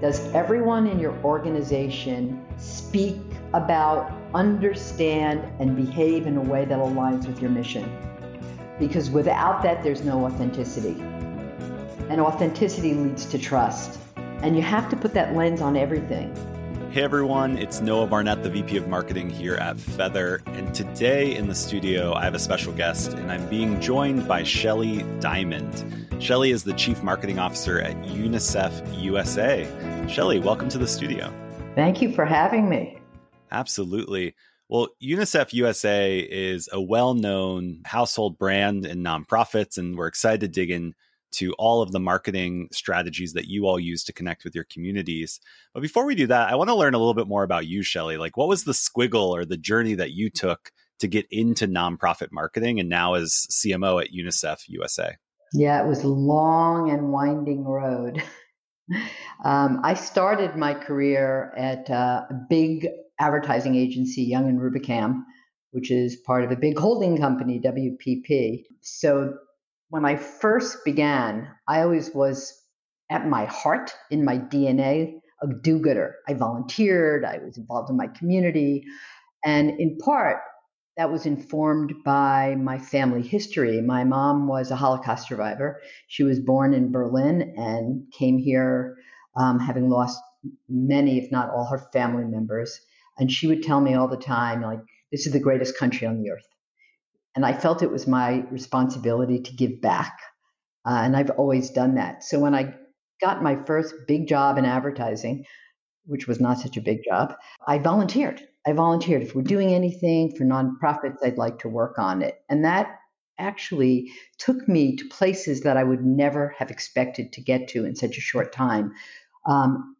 Does everyone in your organization speak about, understand, and behave in a way that aligns with your mission? Because without that, there's no authenticity. And authenticity leads to trust. And you have to put that lens on everything. Hey everyone, it's Noah Barnett, the VP of Marketing here at Feather. And today in the studio, I have a special guest, and I'm being joined by Shelley Diamond. Shelley is the Chief Marketing Officer at UNICEF USA. Shelley, welcome to the studio. Thank you for having me. Absolutely. Well, UNICEF USA is a well known household brand in nonprofits, and we're excited to dig in to all of the marketing strategies that you all use to connect with your communities. But before we do that, I want to learn a little bit more about you, Shelley. Like, what was the squiggle or the journey that you took to get into nonprofit marketing and now as CMO at UNICEF USA? Yeah, it was a long and winding road. um, I started my career at uh, a big advertising agency, Young and Rubicam, which is part of a big holding company, WPP. So when I first began, I always was at my heart, in my DNA, a do gooder. I volunteered, I was involved in my community. And in part, that was informed by my family history. My mom was a Holocaust survivor. She was born in Berlin and came here um, having lost many, if not all, her family members. And she would tell me all the time, like, this is the greatest country on the earth. And I felt it was my responsibility to give back. Uh, and I've always done that. So when I got my first big job in advertising, which was not such a big job, I volunteered. I volunteered. If we're doing anything for nonprofits, I'd like to work on it. And that actually took me to places that I would never have expected to get to in such a short time. Um,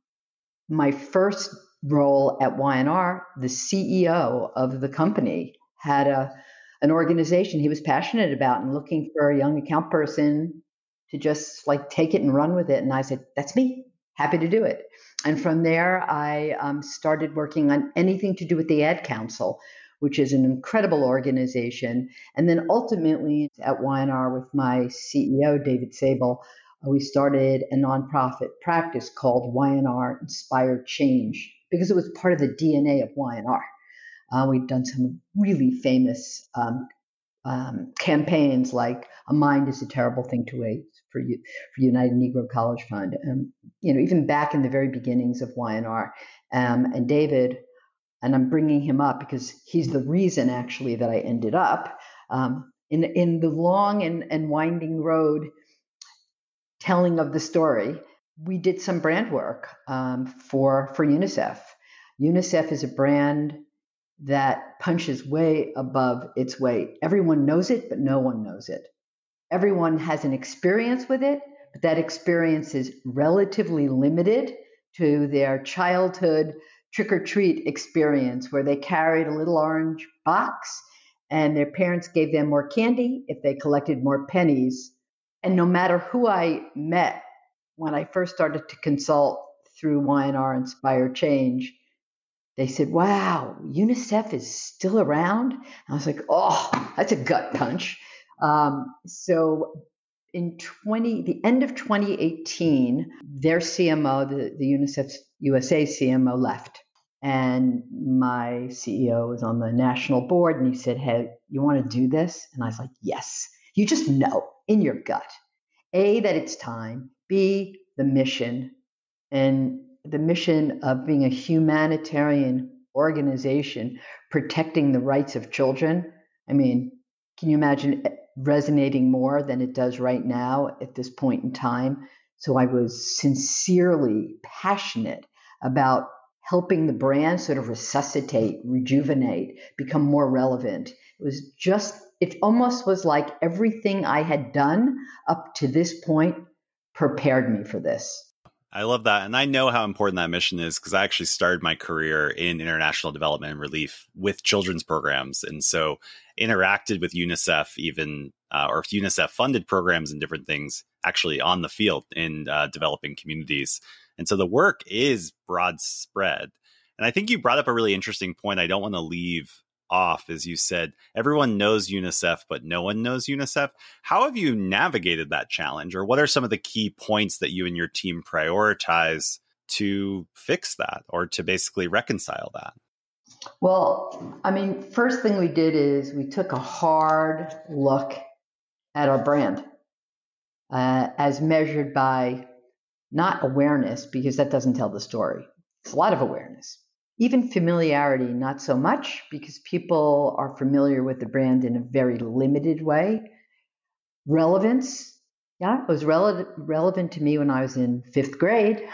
my first role at Y&R, the CEO of the company had a an organization he was passionate about and looking for a young account person to just like take it and run with it. And I said, "That's me. Happy to do it." And from there, I um, started working on anything to do with the Ad Council, which is an incredible organization. And then ultimately at Y&R with my CEO, David Sable, uh, we started a nonprofit practice called Y&R Inspired Change because it was part of the DNA of Y&R. Uh, we've done some really famous um, um, campaigns like "A Mind is a Terrible Thing to Waste" for you for United Negro College Fund. Um, you know, even back in the very beginnings of Y&R, um, and David, and I'm bringing him up because he's the reason actually that I ended up um, in in the long and, and winding road telling of the story. We did some brand work um, for for UNICEF. UNICEF is a brand that punches way above its weight. Everyone knows it, but no one knows it. Everyone has an experience with it, but that experience is relatively limited to their childhood trick or treat experience where they carried a little orange box and their parents gave them more candy if they collected more pennies. And no matter who I met when I first started to consult through Y&R Inspire Change, they said, Wow, UNICEF is still around? I was like, Oh, that's a gut punch. Um, so in 20, the end of 2018, their CMO, the, the UNICEF USA CMO, left. And my CEO was on the national board and he said, Hey, you want to do this? And I was like, Yes. You just know in your gut A, that it's time, B, the mission, and the mission of being a humanitarian organization protecting the rights of children. I mean, can you imagine resonating more than it does right now at this point in time? So I was sincerely passionate about helping the brand sort of resuscitate, rejuvenate, become more relevant. It was just, it almost was like everything I had done up to this point prepared me for this. I love that. And I know how important that mission is because I actually started my career in international development and relief with children's programs. And so interacted with UNICEF, even, uh, or UNICEF funded programs and different things actually on the field in uh, developing communities. And so the work is broad spread. And I think you brought up a really interesting point I don't want to leave off, as you said, everyone knows UNICEF, but no one knows UNICEF. How have you navigated that challenge, or what are some of the key points that you and your team prioritize to fix that or to basically reconcile that? Well, I mean, first thing we did is we took a hard look at our brand uh, as measured by not awareness, because that doesn't tell the story. It's a lot of awareness. Even familiarity, not so much, because people are familiar with the brand in a very limited way. Relevance, yeah, it was rele- relevant to me when I was in fifth grade.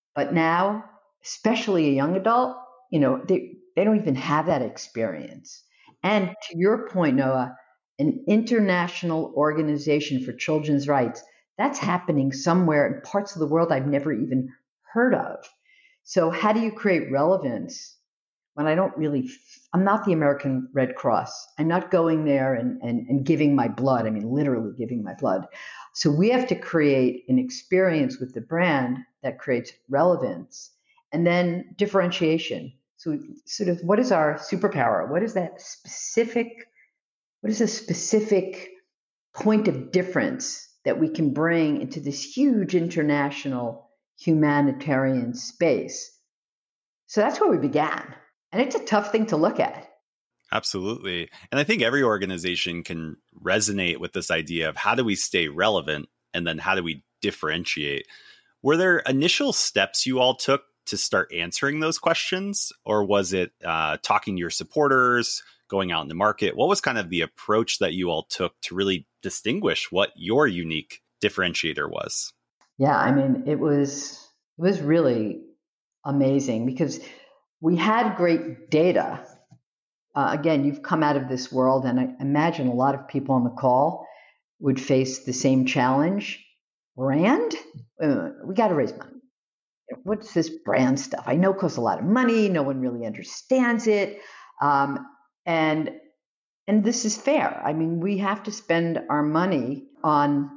but now, especially a young adult, you know, they, they don't even have that experience. And to your point, Noah, an international organization for children's rights, that's happening somewhere in parts of the world I've never even heard of. So, how do you create relevance when I don't really, I'm not the American Red Cross. I'm not going there and, and, and giving my blood. I mean, literally giving my blood. So, we have to create an experience with the brand that creates relevance and then differentiation. So, sort of, what is our superpower? What is that specific? What is a specific point of difference that we can bring into this huge international humanitarian space? So that's where we began. And it's a tough thing to look at. Absolutely. And I think every organization can resonate with this idea of how do we stay relevant and then how do we differentiate. Were there initial steps you all took to start answering those questions, or was it uh, talking to your supporters, going out in the market? What was kind of the approach that you all took to really distinguish what your unique differentiator was? Yeah, I mean, it was it was really amazing because we had great data. Uh, again, you've come out of this world, and I imagine a lot of people on the call would face the same challenge. Brand? Uh, we got to raise money what's this brand stuff? I know it costs a lot of money. No one really understands it. Um, and and this is fair. I mean, we have to spend our money on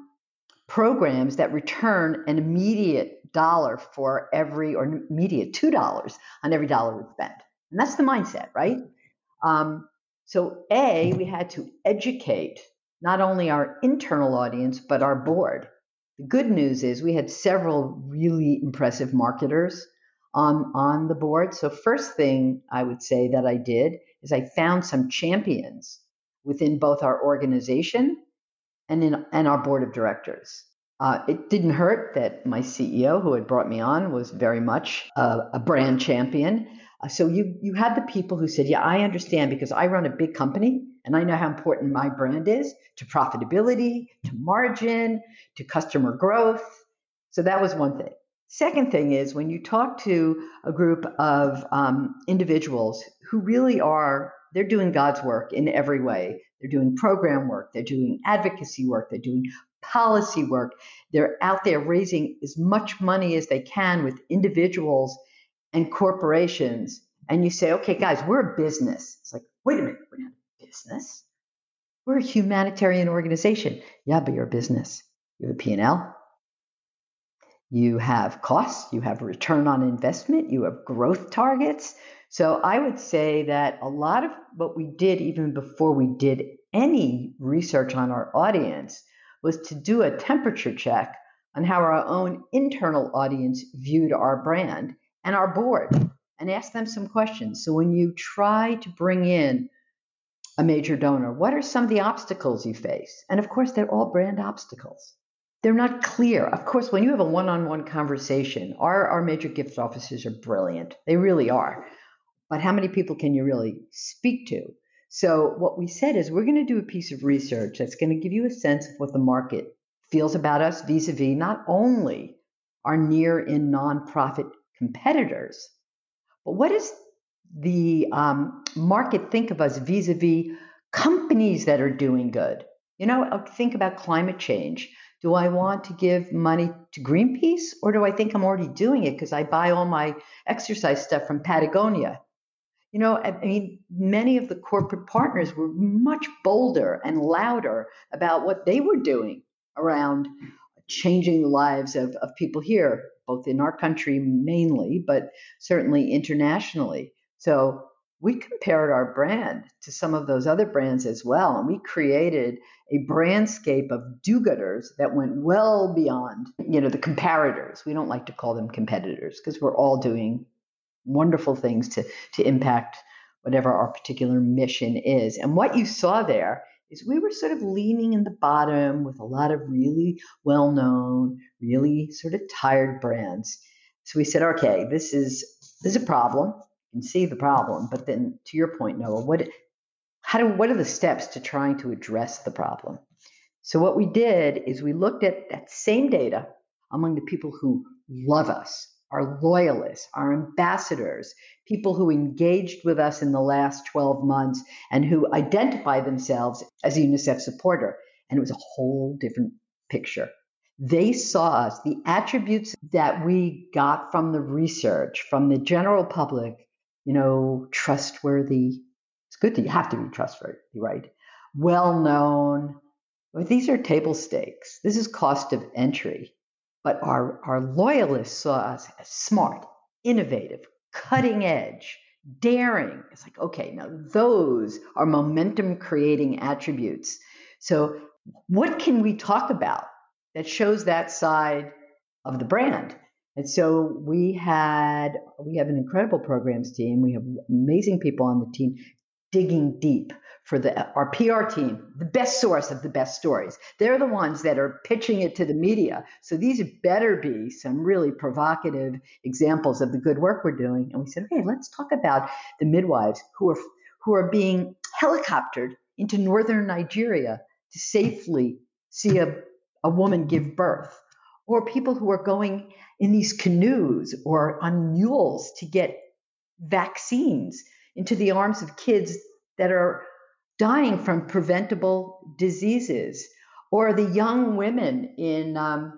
programs that return an immediate dollar for every or immediate two dollars on every dollar we spend. And that's the mindset, right? Um, so a we had to educate not only our internal audience but our board the good news is we had several really impressive marketers on on the board. So first thing I would say that I did is I found some champions within both our organization and in and our board of directors. Uh, it didn't hurt that my CEO, who had brought me on, was very much a, a brand champion. Uh, so you you had the people who said, "Yeah, I understand because I run a big company and I know how important my brand is to profitability, to margin, to customer growth. So that was one thing. Second thing is when you talk to a group of um, individuals who really are, they're doing God's work in every way. They're doing program work, they're doing advocacy work, they're doing policy work. They're out there raising as much money as they can with individuals and corporations. And you say, okay, guys, we're a business. It's like, wait a minute, we're not a business. We're a humanitarian organization. Yeah, but you're a business. You have a P&L. You have costs. You have return on investment. You have growth targets. So I would say that a lot of what we did, even before we did any research on our audience, was to do a temperature check on how our own internal audience viewed our brand and our board and ask them some questions. So when you try to bring in a major donor, what are some of the obstacles you face? And of course, they're all brand obstacles. They're not clear. Of course, when you have a one on one conversation, our, our major gift officers are brilliant. They really are. But how many people can you really speak to? So, what we said is we're going to do a piece of research that's going to give you a sense of what the market feels about us vis a vis not only our near in nonprofit competitors, but what is the um, market think of us vis a vis companies that are doing good. You know, think about climate change. Do I want to give money to Greenpeace or do I think I'm already doing it because I buy all my exercise stuff from Patagonia? You know, I mean, many of the corporate partners were much bolder and louder about what they were doing around changing the lives of, of people here, both in our country mainly, but certainly internationally. So we compared our brand to some of those other brands as well. And we created a brandscape of do-gooders that went well beyond, you know, the comparators. We don't like to call them competitors because we're all doing wonderful things to, to impact whatever our particular mission is. And what you saw there is we were sort of leaning in the bottom with a lot of really well-known, really sort of tired brands. So we said, okay, this is this is a problem and see the problem. But then, to your point, Noah, what how do what are the steps to trying to address the problem? So what we did is we looked at that same data among the people who love us, our loyalists, our ambassadors, people who engaged with us in the last 12 months and who identify themselves as a UNICEF supporter. And it was a whole different picture. They saw us, the attributes that we got from the research, from the general public, you know, trustworthy. It's good to you have to be trustworthy, right? Well known. These are table stakes. This is cost of entry. But our, our loyalists saw us as smart, innovative, cutting edge, daring. It's like, okay, now those are momentum creating attributes. So, what can we talk about that shows that side of the brand? And so we had we have an incredible programs team. We have amazing people on the team digging deep for the our PR team, the best source of the best stories. They're the ones that are pitching it to the media. So these better be some really provocative examples of the good work we're doing. And we said, okay, let's talk about the midwives who are who are being helicoptered into northern Nigeria to safely see a, a woman give birth, or people who are going in these canoes or on mules to get vaccines into the arms of kids that are dying from preventable diseases, or the young women in um,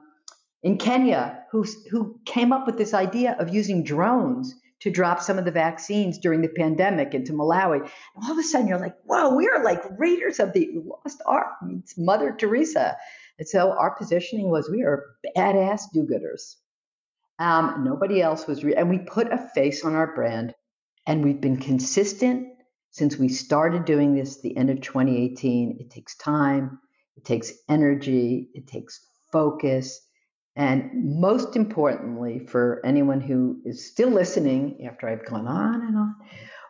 in Kenya who who came up with this idea of using drones to drop some of the vaccines during the pandemic into Malawi. And all of a sudden, you're like, "Whoa, we are like raiders of the lost ark." It's Mother Teresa. And so our positioning was, we are badass do-gooders. Um, nobody else was, re- and we put a face on our brand, and we've been consistent since we started doing this the end of 2018. It takes time, it takes energy, it takes focus, and most importantly, for anyone who is still listening after I've gone on and on,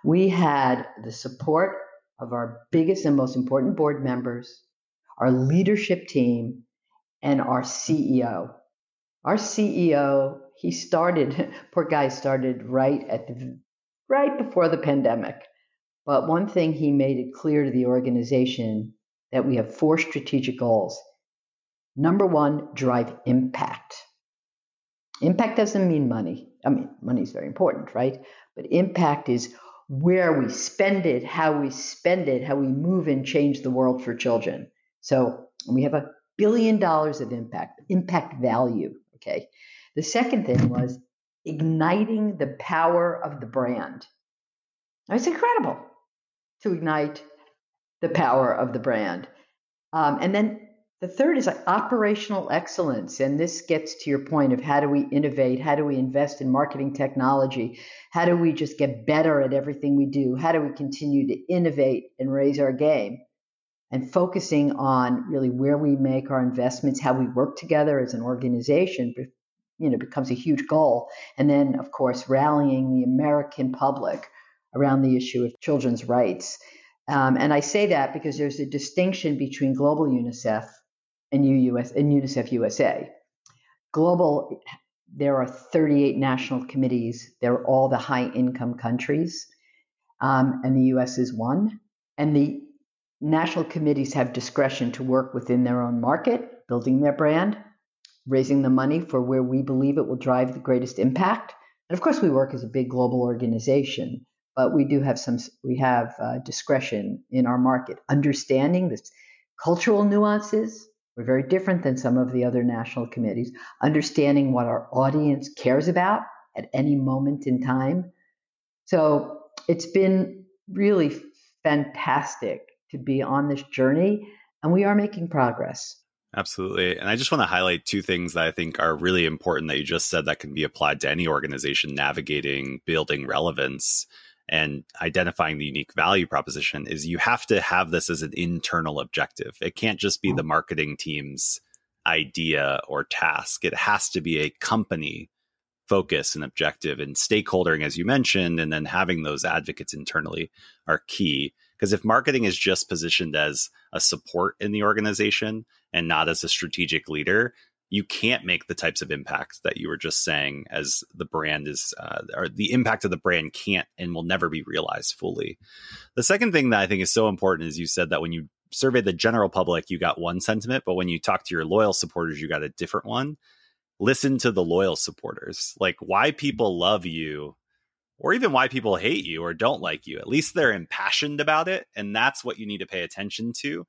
we had the support of our biggest and most important board members, our leadership team, and our CEO. Our CEO he started, poor guy started right at the right before the pandemic. But one thing he made it clear to the organization that we have four strategic goals. Number one, drive impact. Impact doesn't mean money. I mean, money is very important, right? But impact is where we spend it, how we spend it, how we move and change the world for children. So we have a billion dollars of impact, impact value. Okay. The second thing was igniting the power of the brand. It's incredible to ignite the power of the brand. Um, and then the third is operational excellence. And this gets to your point of how do we innovate? How do we invest in marketing technology? How do we just get better at everything we do? How do we continue to innovate and raise our game? And focusing on really where we make our investments, how we work together as an organization you know becomes a huge goal and then of course rallying the american public around the issue of children's rights. Um, and i say that because there's a distinction between global unicef and UUS and unicef usa global there are 38 national committees. They're all the high income countries. Um, and the us is one. And the national committees have discretion to work within their own market building their brand raising the money for where we believe it will drive the greatest impact. And of course, we work as a big global organization, but we do have some we have uh, discretion in our market, understanding the cultural nuances. We're very different than some of the other national committees, understanding what our audience cares about at any moment in time. So it's been really fantastic to be on this journey, and we are making progress. Absolutely. And I just want to highlight two things that I think are really important that you just said that can be applied to any organization navigating building relevance. And identifying the unique value proposition is you have to have this as an internal objective. It can't just be mm-hmm. the marketing team's idea or task. It has to be a company focus and objective and stakeholdering, as you mentioned, and then having those advocates internally are key. Because if marketing is just positioned as a support in the organization and not as a strategic leader, you can't make the types of impact that you were just saying as the brand is uh, or the impact of the brand can't and will never be realized fully. The second thing that i think is so important is you said that when you surveyed the general public you got one sentiment but when you talk to your loyal supporters you got a different one. Listen to the loyal supporters. Like why people love you or even why people hate you or don't like you at least they're impassioned about it and that's what you need to pay attention to.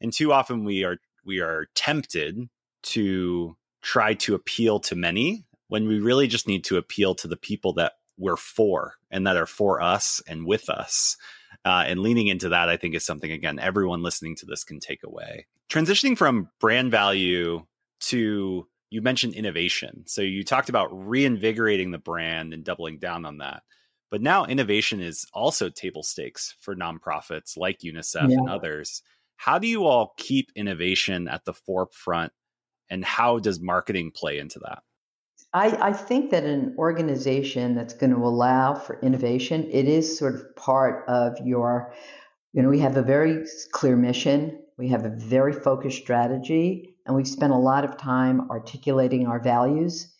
And too often we are we are tempted to try to appeal to many when we really just need to appeal to the people that we're for and that are for us and with us. Uh, and leaning into that, I think, is something, again, everyone listening to this can take away. Transitioning from brand value to you mentioned innovation. So you talked about reinvigorating the brand and doubling down on that. But now innovation is also table stakes for nonprofits like UNICEF yeah. and others. How do you all keep innovation at the forefront and how does marketing play into that? I, I, think that an organization that's going to allow for innovation, it is sort of part of your, you know, we have a very clear mission, we have a very focused strategy, and we've spent a lot of time articulating our values.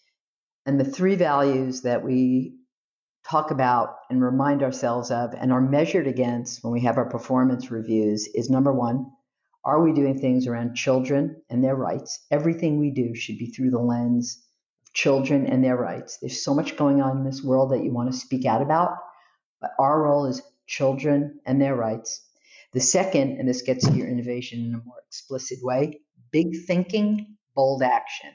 And the three values that we talk about and remind ourselves of and are measured against when we have our performance reviews is number one, are we doing things around children and their rights? Everything we do should be through the lens of children and their rights. There's so much going on in this world that you want to speak out about, but our role is children and their rights. The second, and this gets to your innovation in a more explicit way, big thinking, bold action.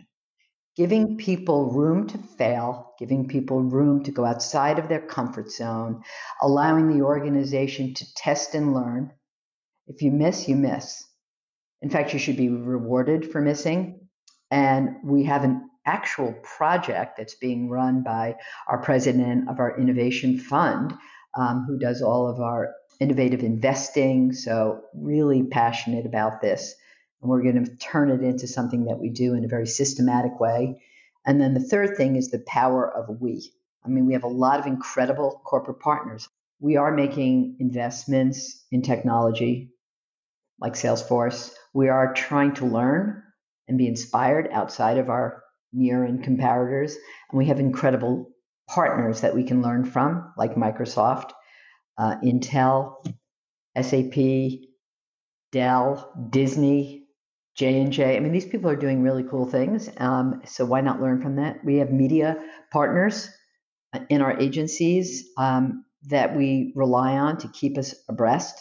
Giving people room to fail, giving people room to go outside of their comfort zone, allowing the organization to test and learn. If you miss, you miss. In fact, you should be rewarded for missing. And we have an actual project that's being run by our president of our innovation fund, um, who does all of our innovative investing. So, really passionate about this. And we're going to turn it into something that we do in a very systematic way. And then the third thing is the power of we. I mean, we have a lot of incredible corporate partners. We are making investments in technology like Salesforce. We are trying to learn and be inspired outside of our near and comparators. And we have incredible partners that we can learn from, like Microsoft, uh, Intel, SAP, Dell, Disney, J and J. I mean, these people are doing really cool things. Um, so why not learn from that? We have media partners uh, in our agencies um, that we rely on to keep us abreast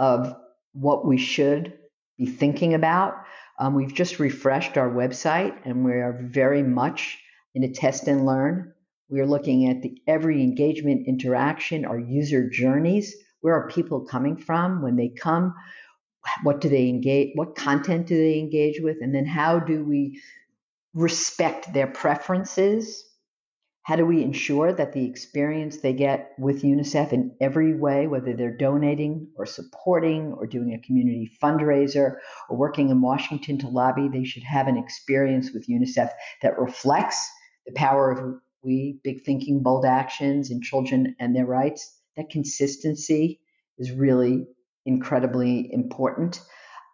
of what we should be thinking about. Um, we've just refreshed our website and we are very much in a test and learn. We are looking at the every engagement interaction, our user journeys. Where are people coming from when they come? What do they engage? What content do they engage with? And then how do we respect their preferences how do we ensure that the experience they get with UNICEF in every way, whether they're donating or supporting or doing a community fundraiser or working in Washington to lobby, they should have an experience with UNICEF that reflects the power of we, big thinking, bold actions, and children and their rights. That consistency is really incredibly important.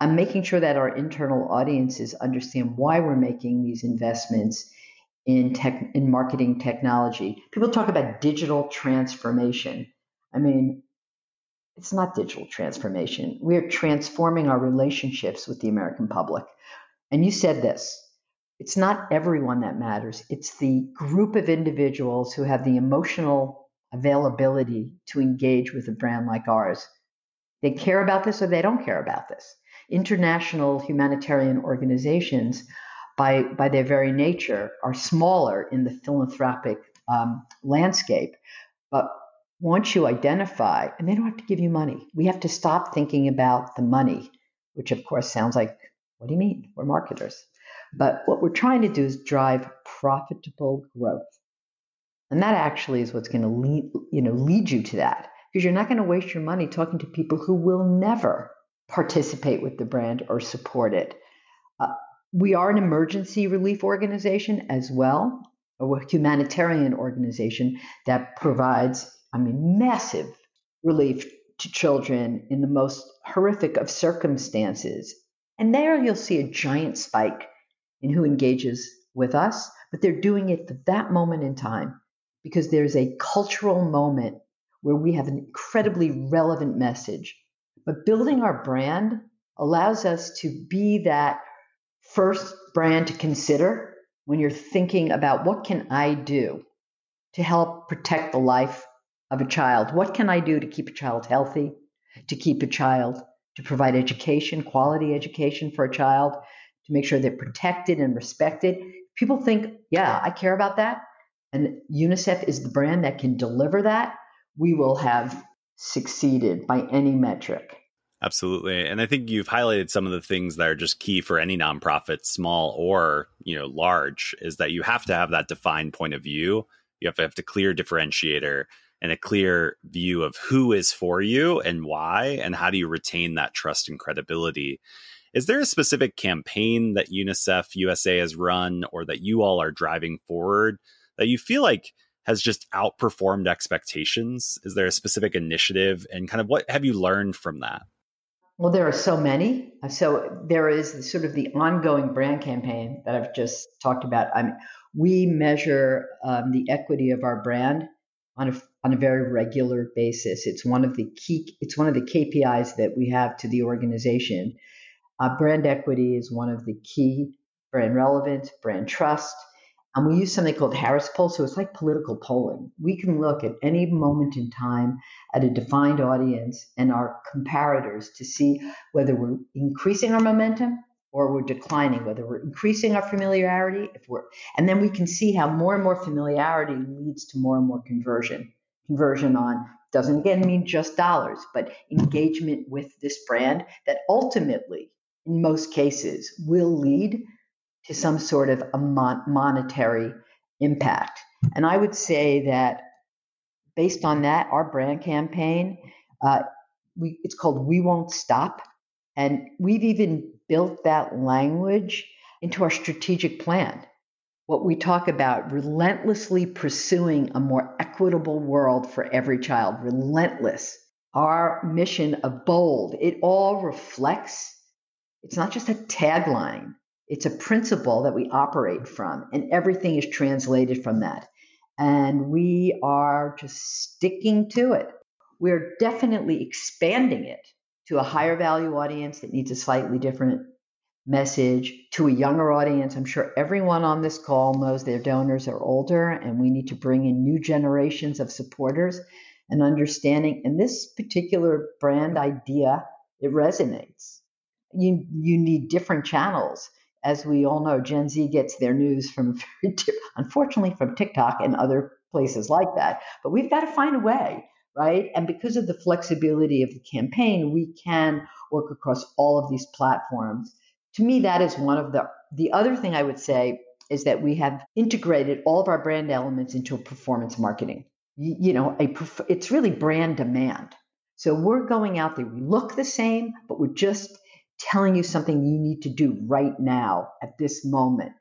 I'm making sure that our internal audiences understand why we're making these investments in tech in marketing technology. People talk about digital transformation. I mean, it's not digital transformation. We're transforming our relationships with the American public. And you said this. It's not everyone that matters. It's the group of individuals who have the emotional availability to engage with a brand like ours. They care about this or they don't care about this. International humanitarian organizations by, by their very nature, are smaller in the philanthropic um, landscape. But once you identify, and they don't have to give you money, we have to stop thinking about the money, which of course sounds like, what do you mean? We're marketers. But what we're trying to do is drive profitable growth. And that actually is what's going to lead, you know, lead you to that because you're not going to waste your money talking to people who will never participate with the brand or support it. We are an emergency relief organization as well, a humanitarian organization that provides, I mean, massive relief to children in the most horrific of circumstances. And there you'll see a giant spike in who engages with us, but they're doing it at that moment in time because there's a cultural moment where we have an incredibly relevant message. But building our brand allows us to be that first brand to consider when you're thinking about what can I do to help protect the life of a child? What can I do to keep a child healthy, to keep a child, to provide education, quality education for a child, to make sure they're protected and respected? People think, yeah, I care about that. And UNICEF is the brand that can deliver that. We will have succeeded by any metric. Absolutely. And I think you've highlighted some of the things that are just key for any nonprofit, small or, you know, large, is that you have to have that defined point of view. You have to have a clear differentiator and a clear view of who is for you and why, and how do you retain that trust and credibility. Is there a specific campaign that UNICEF USA has run or that you all are driving forward that you feel like has just outperformed expectations? Is there a specific initiative and kind of what have you learned from that? Well, there are so many. So there is sort of the ongoing brand campaign that I've just talked about. I mean, we measure um, the equity of our brand on a on a very regular basis. It's one of the key. It's one of the KPIs that we have to the organization. Uh, brand equity is one of the key brand relevance, brand trust, and we use something called Harris Poll. So it's like political polling. We can look at any moment in time at a defined audience and our comparators to see whether we're increasing our momentum or we're declining, whether we're increasing our familiarity, if we're, and then we can see how more and more familiarity leads to more and more conversion. Conversion on doesn't again mean just dollars, but engagement with this brand that ultimately, in most cases, will lead to some sort of a mon- monetary impact. And I would say that based on that, our brand campaign, uh, we, it's called We Won't Stop. And we've even built that language into our strategic plan. What we talk about relentlessly pursuing a more equitable world for every child, relentless. Our mission of bold, it all reflects, it's not just a tagline, it's a principle that we operate from, and everything is translated from that. And we are just sticking to it. We're definitely expanding it to a higher value audience that needs a slightly different message, to a younger audience. I'm sure everyone on this call knows their donors are older, and we need to bring in new generations of supporters and understanding. And this particular brand idea, it resonates. You, you need different channels as we all know, Gen Z gets their news from, very unfortunately, from TikTok and other places like that. But we've got to find a way, right? And because of the flexibility of the campaign, we can work across all of these platforms. To me, that is one of the. The other thing I would say is that we have integrated all of our brand elements into performance marketing. You, you know, a, it's really brand demand. So we're going out there. We look the same, but we're just telling you something you need to do right now at this moment.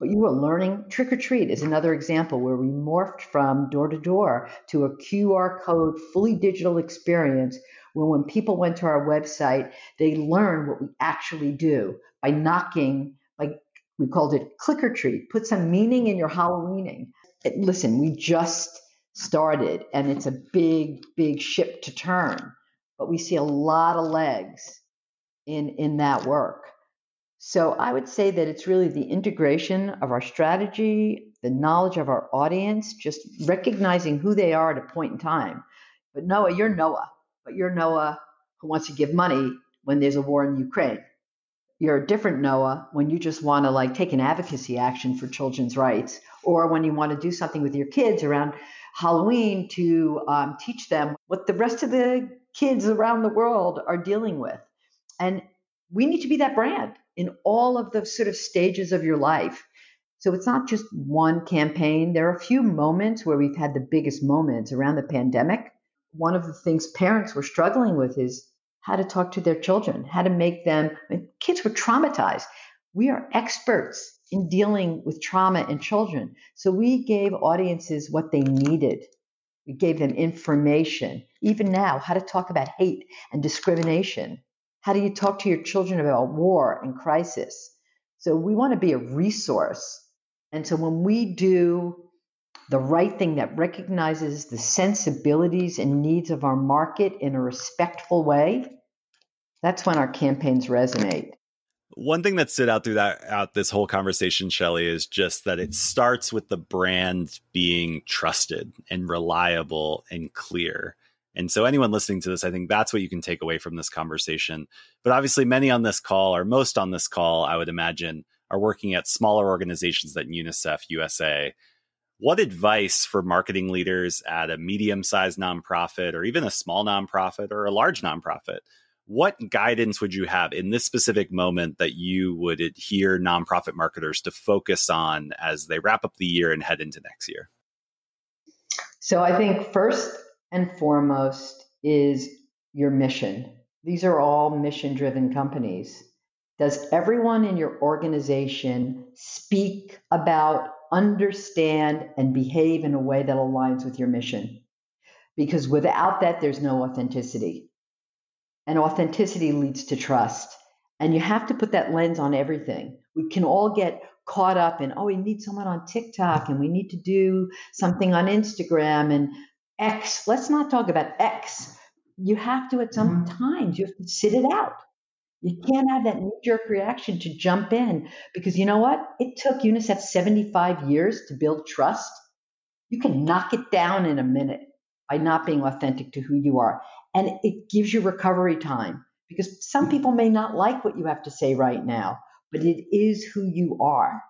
But you are learning. Trick or treat is another example where we morphed from door to door to a QR code, fully digital experience where when people went to our website, they learned what we actually do by knocking, like we called it click or treat, put some meaning in your Halloweening. Listen, we just started and it's a big, big ship to turn, but we see a lot of legs in in that work. So I would say that it's really the integration of our strategy, the knowledge of our audience, just recognizing who they are at a point in time. But Noah, you're Noah, but you're Noah who wants to give money when there's a war in Ukraine. You're a different Noah when you just want to like take an advocacy action for children's rights, or when you want to do something with your kids around Halloween to um, teach them what the rest of the kids around the world are dealing with. And we need to be that brand in all of the sort of stages of your life. So it's not just one campaign. There are a few moments where we've had the biggest moments around the pandemic. One of the things parents were struggling with is how to talk to their children, how to make them, I mean, kids were traumatized. We are experts in dealing with trauma in children. So we gave audiences what they needed. We gave them information, even now, how to talk about hate and discrimination. How do you talk to your children about war and crisis? So we want to be a resource. And so when we do the right thing that recognizes the sensibilities and needs of our market in a respectful way, that's when our campaigns resonate. One thing that stood out through that out this whole conversation, Shelley, is just that it starts with the brand being trusted and reliable and clear. And so, anyone listening to this, I think that's what you can take away from this conversation. But obviously, many on this call, or most on this call, I would imagine, are working at smaller organizations than UNICEF USA. What advice for marketing leaders at a medium sized nonprofit, or even a small nonprofit, or a large nonprofit? What guidance would you have in this specific moment that you would adhere nonprofit marketers to focus on as they wrap up the year and head into next year? So, I think first and foremost is your mission. These are all mission driven companies. Does everyone in your organization speak about, understand, and behave in a way that aligns with your mission? Because without that, there's no authenticity. And authenticity leads to trust. And you have to put that lens on everything. We can all get caught up in, oh, we need someone on TikTok and we need to do something on Instagram and X. Let's not talk about X. You have to, at some mm-hmm. times, you have to sit it out. You can't have that knee jerk reaction to jump in because you know what? It took UNICEF 75 years to build trust. You can knock it down in a minute by not being authentic to who you are. And it gives you recovery time because some people may not like what you have to say right now, but it is who you are.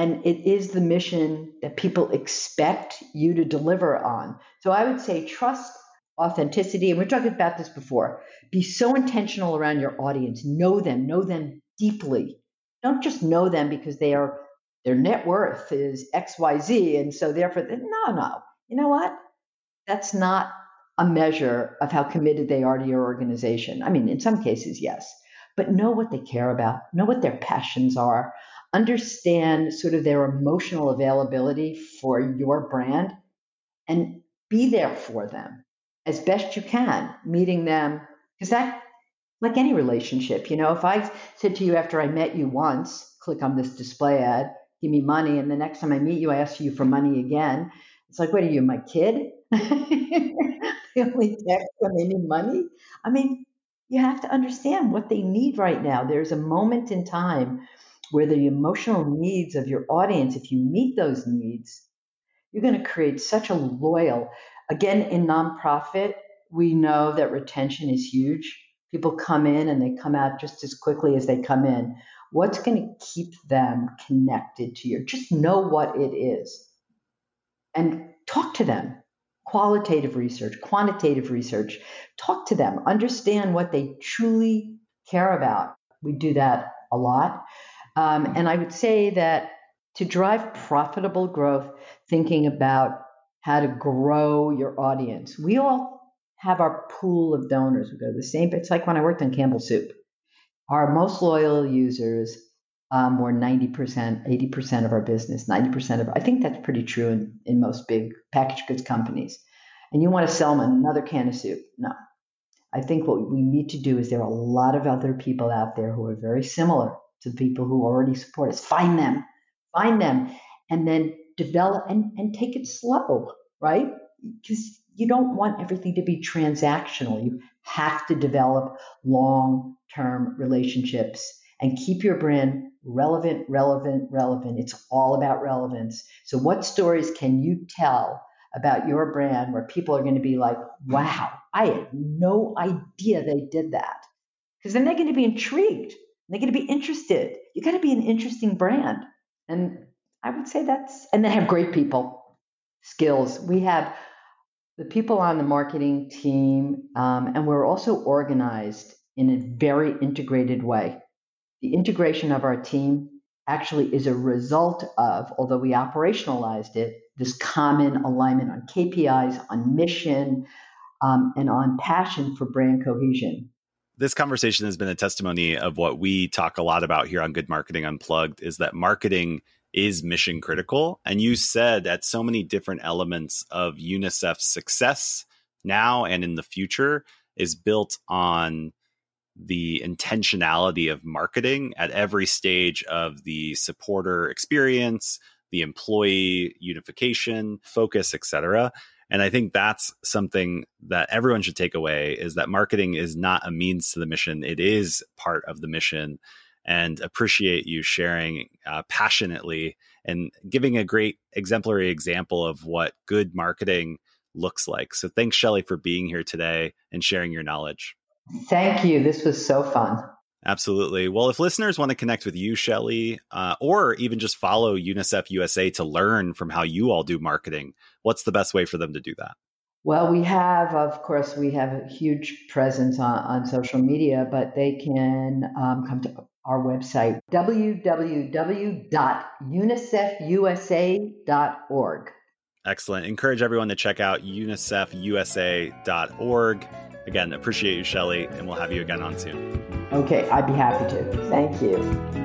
And it is the mission that people expect you to deliver on. So I would say trust, authenticity, and we've talked about this before. Be so intentional around your audience. Know them, know them deeply. Don't just know them because they are their net worth is XYZ. And so therefore, no, no. You know what? That's not a measure of how committed they are to your organization. I mean, in some cases, yes, but know what they care about, know what their passions are, understand sort of their emotional availability for your brand and be there for them as best you can, meeting them. Because that, like any relationship, you know, if I said to you after I met you once, click on this display ad, give me money, and the next time I meet you, I ask you for money again, it's like, what are you, my kid? they only text when they need money. I mean, you have to understand what they need right now. There's a moment in time where the emotional needs of your audience, if you meet those needs, you're going to create such a loyal. Again, in nonprofit, we know that retention is huge. People come in and they come out just as quickly as they come in. What's going to keep them connected to you? Just know what it is and talk to them. Qualitative research, quantitative research. Talk to them, understand what they truly care about. We do that a lot. Um, and I would say that to drive profitable growth, thinking about how to grow your audience. We all have our pool of donors. We go to the same. It's like when I worked on Campbell Soup. Our most loyal users um, were 90%, 80% of our business, 90% of, I think that's pretty true in, in most big packaged goods companies. And you want to sell them another can of soup. No. I think what we need to do is there are a lot of other people out there who are very similar to the people who already support us. Find them, find them, and then develop and, and take it slow, right? Because you don't want everything to be transactional. You have to develop long term relationships and keep your brand relevant, relevant, relevant. It's all about relevance. So, what stories can you tell about your brand where people are going to be like, wow, I had no idea they did that? Because then they're going to be intrigued. They're going to be interested. You got to be an interesting brand. And I would say that's, and then have great people, skills. We have the people on the marketing team, um, and we're also organized in a very integrated way. The integration of our team actually is a result of, although we operationalized it, this common alignment on KPIs, on mission, um, and on passion for brand cohesion. This conversation has been a testimony of what we talk a lot about here on Good Marketing Unplugged is that marketing is mission critical. And you said at so many different elements of UNICEF's success now and in the future is built on the intentionality of marketing at every stage of the supporter experience, the employee unification, focus, etc. And I think that's something that everyone should take away is that marketing is not a means to the mission. It is part of the mission and appreciate you sharing uh, passionately and giving a great exemplary example of what good marketing looks like. So thanks, Shelley, for being here today and sharing your knowledge. Thank you. This was so fun. Absolutely. Well, if listeners want to connect with you, Shelley, uh, or even just follow UNICEF USA to learn from how you all do marketing, what's the best way for them to do that? Well, we have, of course, we have a huge presence on, on social media, but they can um, come to our website, www.unicefusa.org. Excellent. Encourage everyone to check out unicefusa.org. Again, appreciate you, Shelley, and we'll have you again on soon. Okay, I'd be happy to. Thank you.